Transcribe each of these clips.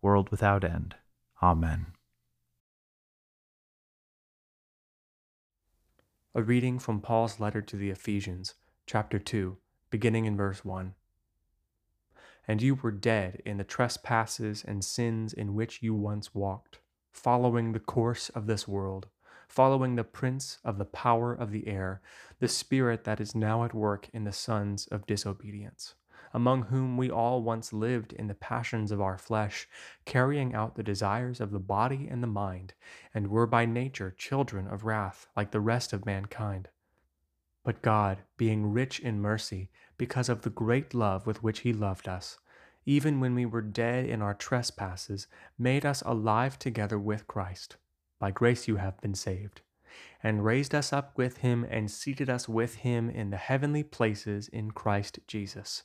world without end. Amen. A reading from Paul's letter to the Ephesians, chapter 2, beginning in verse 1. And you were dead in the trespasses and sins in which you once walked, following the course of this world, following the prince of the power of the air, the spirit that is now at work in the sons of disobedience among whom we all once lived in the passions of our flesh, carrying out the desires of the body and the mind, and were by nature children of wrath like the rest of mankind. But God, being rich in mercy, because of the great love with which He loved us, even when we were dead in our trespasses, made us alive together with Christ. By grace you have been saved and raised us up with him and seated us with him in the heavenly places in Christ Jesus,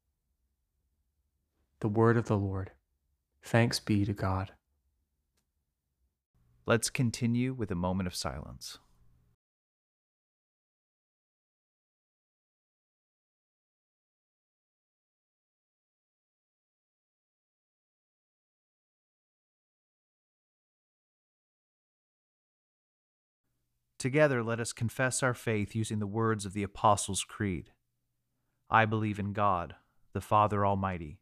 The word of the Lord. Thanks be to God. Let's continue with a moment of silence. Together, let us confess our faith using the words of the Apostles' Creed. I believe in God, the Father Almighty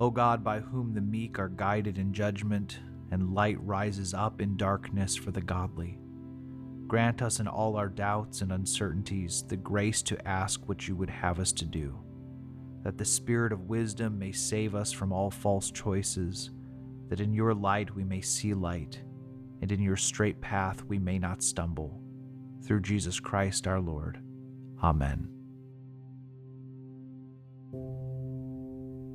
O God, by whom the meek are guided in judgment, and light rises up in darkness for the godly, grant us in all our doubts and uncertainties the grace to ask what you would have us to do, that the spirit of wisdom may save us from all false choices, that in your light we may see light, and in your straight path we may not stumble. Through Jesus Christ our Lord. Amen.